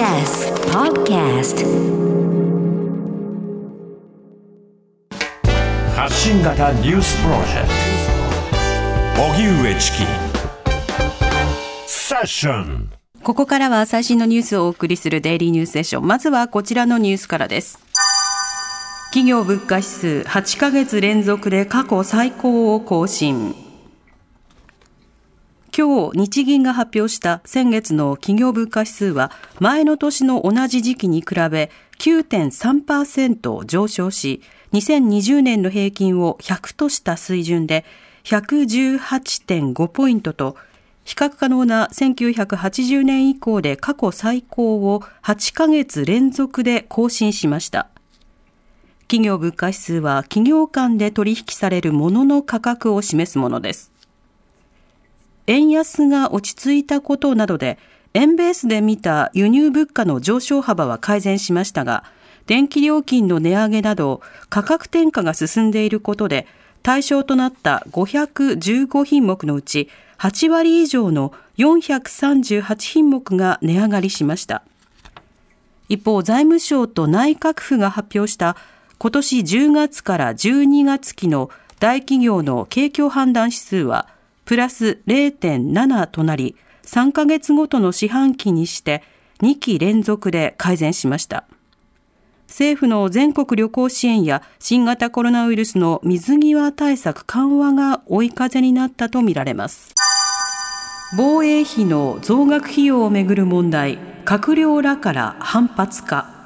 TBS Podcast 発信型ニュースプロジェクト荻上チキセッションここからは最新のニュースをお送りするデイリーニュースセッション。まずはこちらのニュースからです。企業物価指数8ヶ月連続で過去最高を更新。今日日銀が発表した先月の企業物価指数は前の年の同じ時期に比べ9.3%上昇し2020年の平均を100とした水準で118.5ポイントと比較可能な1980年以降で過去最高を8ヶ月連続で更新しました。企業物価指数は企業間で取引されるものの価格を示すものです。円安が落ち着いたことなどで、円ベースで見た輸入物価の上昇幅は改善しましたが、電気料金の値上げなど価格転嫁が進んでいることで、対象となった515品目のうち8割以上の438品目が値上がりしました。一方、財務省と内閣府が発表した今年10月から12月期の大企業の景況判断指数はプラス0.7となり、3ヶ月ごとの四半期にして2期連続で改善しました。政府の全国旅行支援や新型コロナウイルスの水際対策緩和が追い風になったとみられます。防衛費の増額費用をめぐる問題、閣僚らから反発か。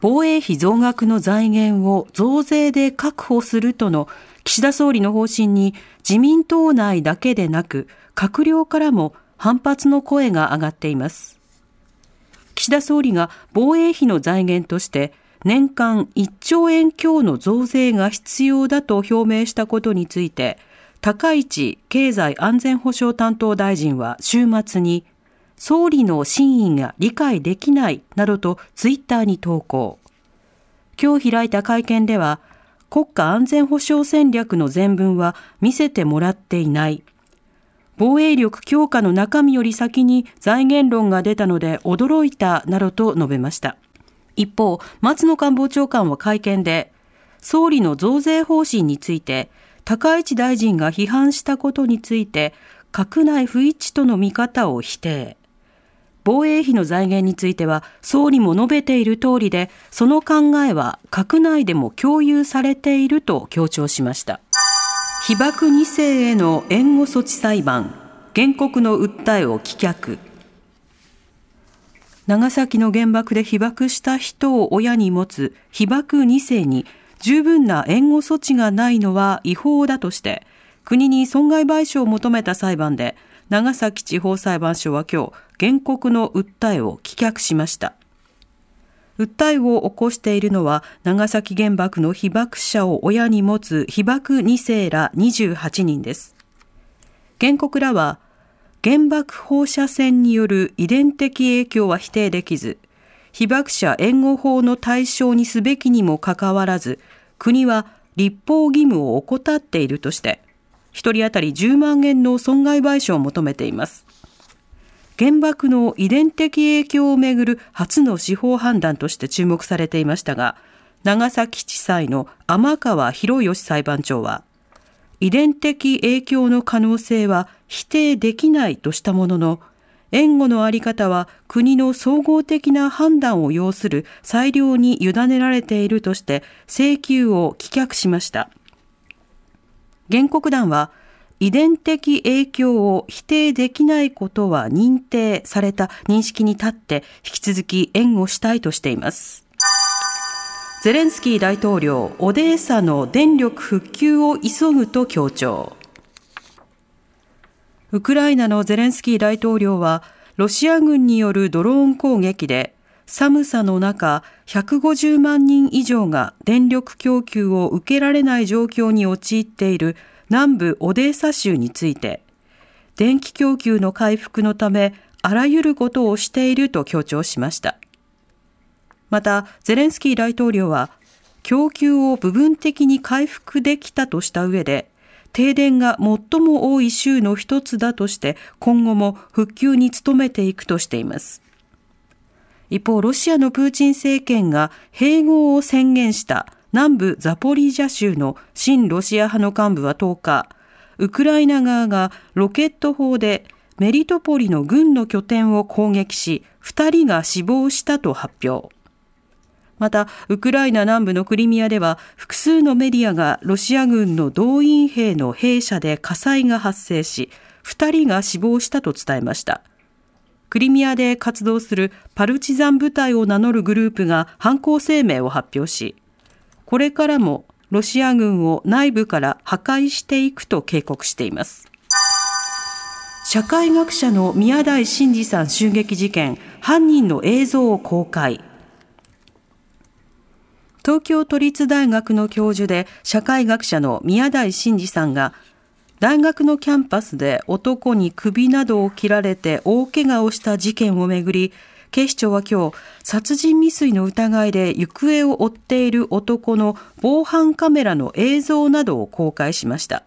防衛費増額の財源を増税で確保するとの岸田総理の方針に自民党内だけでなく閣僚からも反発の声が上がっています。岸田総理が防衛費の財源として年間1兆円強の増税が必要だと表明したことについて高市経済安全保障担当大臣は週末に、総理の真意が理解できないなどとツイッターに投稿。今日開いた会見では、国家安全保障戦略の全文は見せてもらっていない。防衛力強化の中身より先に財源論が出たので驚いたなどと述べました。一方、松野官房長官は会見で、総理の増税方針について、高市大臣が批判したことについて、閣内不一致との見方を否定。防衛費の財源については、総理も述べている通りで、その考えは閣内でも共有されていると強調しました。被爆2世への援護措置裁判、原告の訴えを棄却。長崎の原爆で被爆した人を親に持つ被爆2世に十分な援護措置がないのは違法だとして、国に損害賠償を求めた裁判で、長崎地方裁判所は今日、原告の訴えを棄却しました。訴えを起こしているのは、長崎原爆の被爆者を親に持つ被爆2世ら28人です。原告らは、原爆放射線による遺伝的影響は否定できず、被爆者援護法の対象にすべきにもかかわらず、国は立法義務を怠っているとして、1人当たり10万円の損害賠償を求めています。原爆の遺伝的影響をめぐる初の司法判断として注目されていましたが、長崎地裁の天川博義裁判長は、遺伝的影響の可能性は否定できないとしたものの、援護のあり方は国の総合的な判断を要する裁量に委ねられているとして請求を棄却しました。原告団は遺伝的影響を否定できないことは認定された認識に立って引き続き援護したいとしています。ゼレンスキー大統領、オデーサの電力復旧を急ぐと強調。ウクライナのゼレンスキー大統領は、ロシア軍によるドローン攻撃で、寒さの中、150万人以上が電力供給を受けられない状況に陥っている南部オデーサ州について、電気供給の回復のため、あらゆることをしていると強調しました。また、ゼレンスキー大統領は、供給を部分的に回復できたとした上で、停電が最も多い州の一つだとして今後も復旧に努めていくとしています一方ロシアのプーチン政権が併合を宣言した南部ザポリージャ州の親ロシア派の幹部は10日ウクライナ側がロケット砲でメリトポリの軍の拠点を攻撃し2人が死亡したと発表また、ウクライナ南部のクリミアでは、複数のメディアがロシア軍の動員兵の兵舎で火災が発生し、2人が死亡したと伝えました。クリミアで活動するパルチザン部隊を名乗るグループが犯行声明を発表し、これからもロシア軍を内部から破壊していくと警告しています。社会学者の宮台真司さん襲撃事件、犯人の映像を公開。東京都立大学の教授で社会学者の宮台真司さんが大学のキャンパスで男に首などを切られて大怪我をした事件をめぐり警視庁は今日殺人未遂の疑いで行方を追っている男の防犯カメラの映像などを公開しました。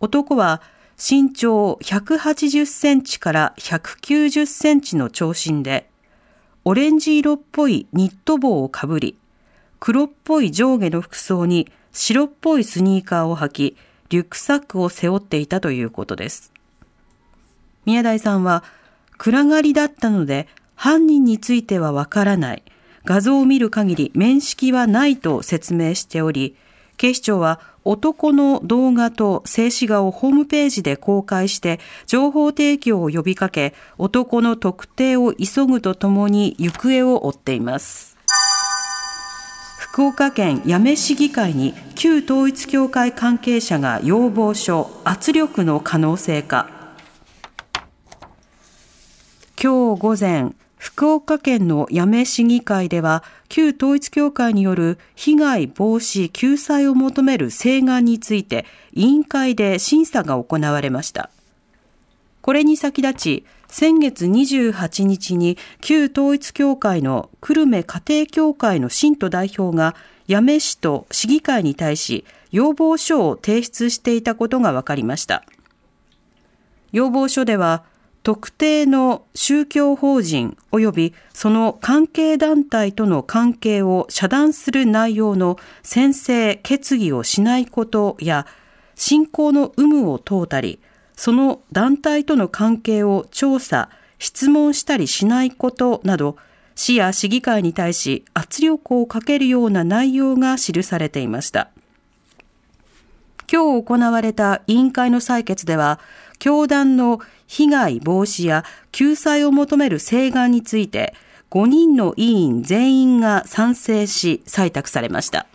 男は身長180センチから190センチの長身でオレンジ色っぽいニット帽をかぶり黒っぽい上下の服装に白っぽいスニーカーを履き、リュックサックを背負っていたということです。宮台さんは、暗がりだったので犯人についてはわからない。画像を見る限り面識はないと説明しており、警視庁は男の動画と静止画をホームページで公開して情報提供を呼びかけ、男の特定を急ぐとともに行方を追っています。福岡県八女市議会に旧統一教会関係者が要望書圧力の可能性か。今日午前福岡県の八女市議会では旧統一教会による被害防止救済を求める請願について委員会で審査が行われました。これに先立ち先月28日に旧統一教会の久留米家庭教会の信徒代表が八女市と市議会に対し要望書を提出していたことが分かりました。要望書では特定の宗教法人及びその関係団体との関係を遮断する内容の宣誓決議をしないことや信仰の有無を問うたりその団体との関係を調査、質問したりしないことなど、市や市議会に対し圧力をかけるような内容が記されていました。今日行われた委員会の採決では、教団の被害防止や救済を求める請願について、5人の委員全員が賛成し採択されました。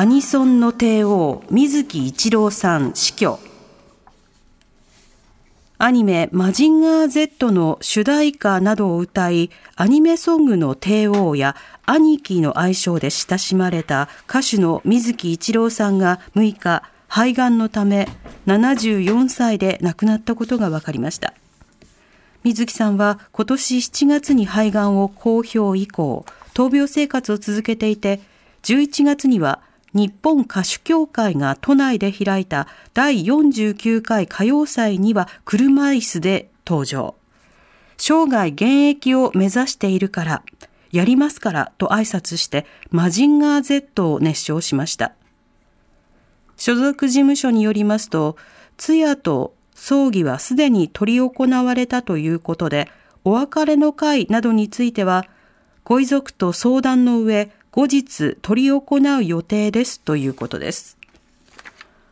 アニソンの帝王、水木一郎さん死去。アニメマジンガー Z の主題歌などを歌い、アニメソングの帝王や兄貴の愛称で親しまれた歌手の水木一郎さんが6日、肺がんのため74歳で亡くなったことが分かりました。水木さんは今年7月に肺がんを公表以降、闘病生活を続けていて、11月には日本歌手協会が都内で開いた第49回歌謡祭には車椅子で登場。生涯現役を目指しているから、やりますからと挨拶してマジンガー Z を熱唱しました。所属事務所によりますと、通夜と葬儀はすでに執り行われたということで、お別れの会などについては、ご遺族と相談の上、後日取り行う予定ですということです。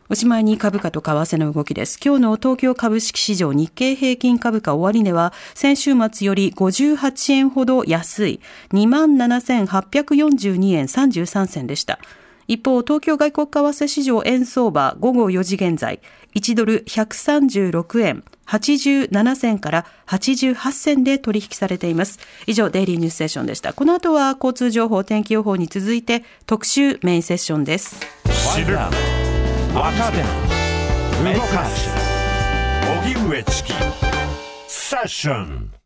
おしまいに株価と為替の動きです。今日の東京株式市場日経平均株価終値は先週末より58円ほど安い27,842円33銭でした。一方、東京外国為替市場円相場午後4時現在、1ドル136円87銭から88銭で取引されています。以上、デイリーニュースセッションでした。この後は交通情報、天気予報に続いて特集メインセッションです。知る、若手、動かす、荻上チキ、セッション。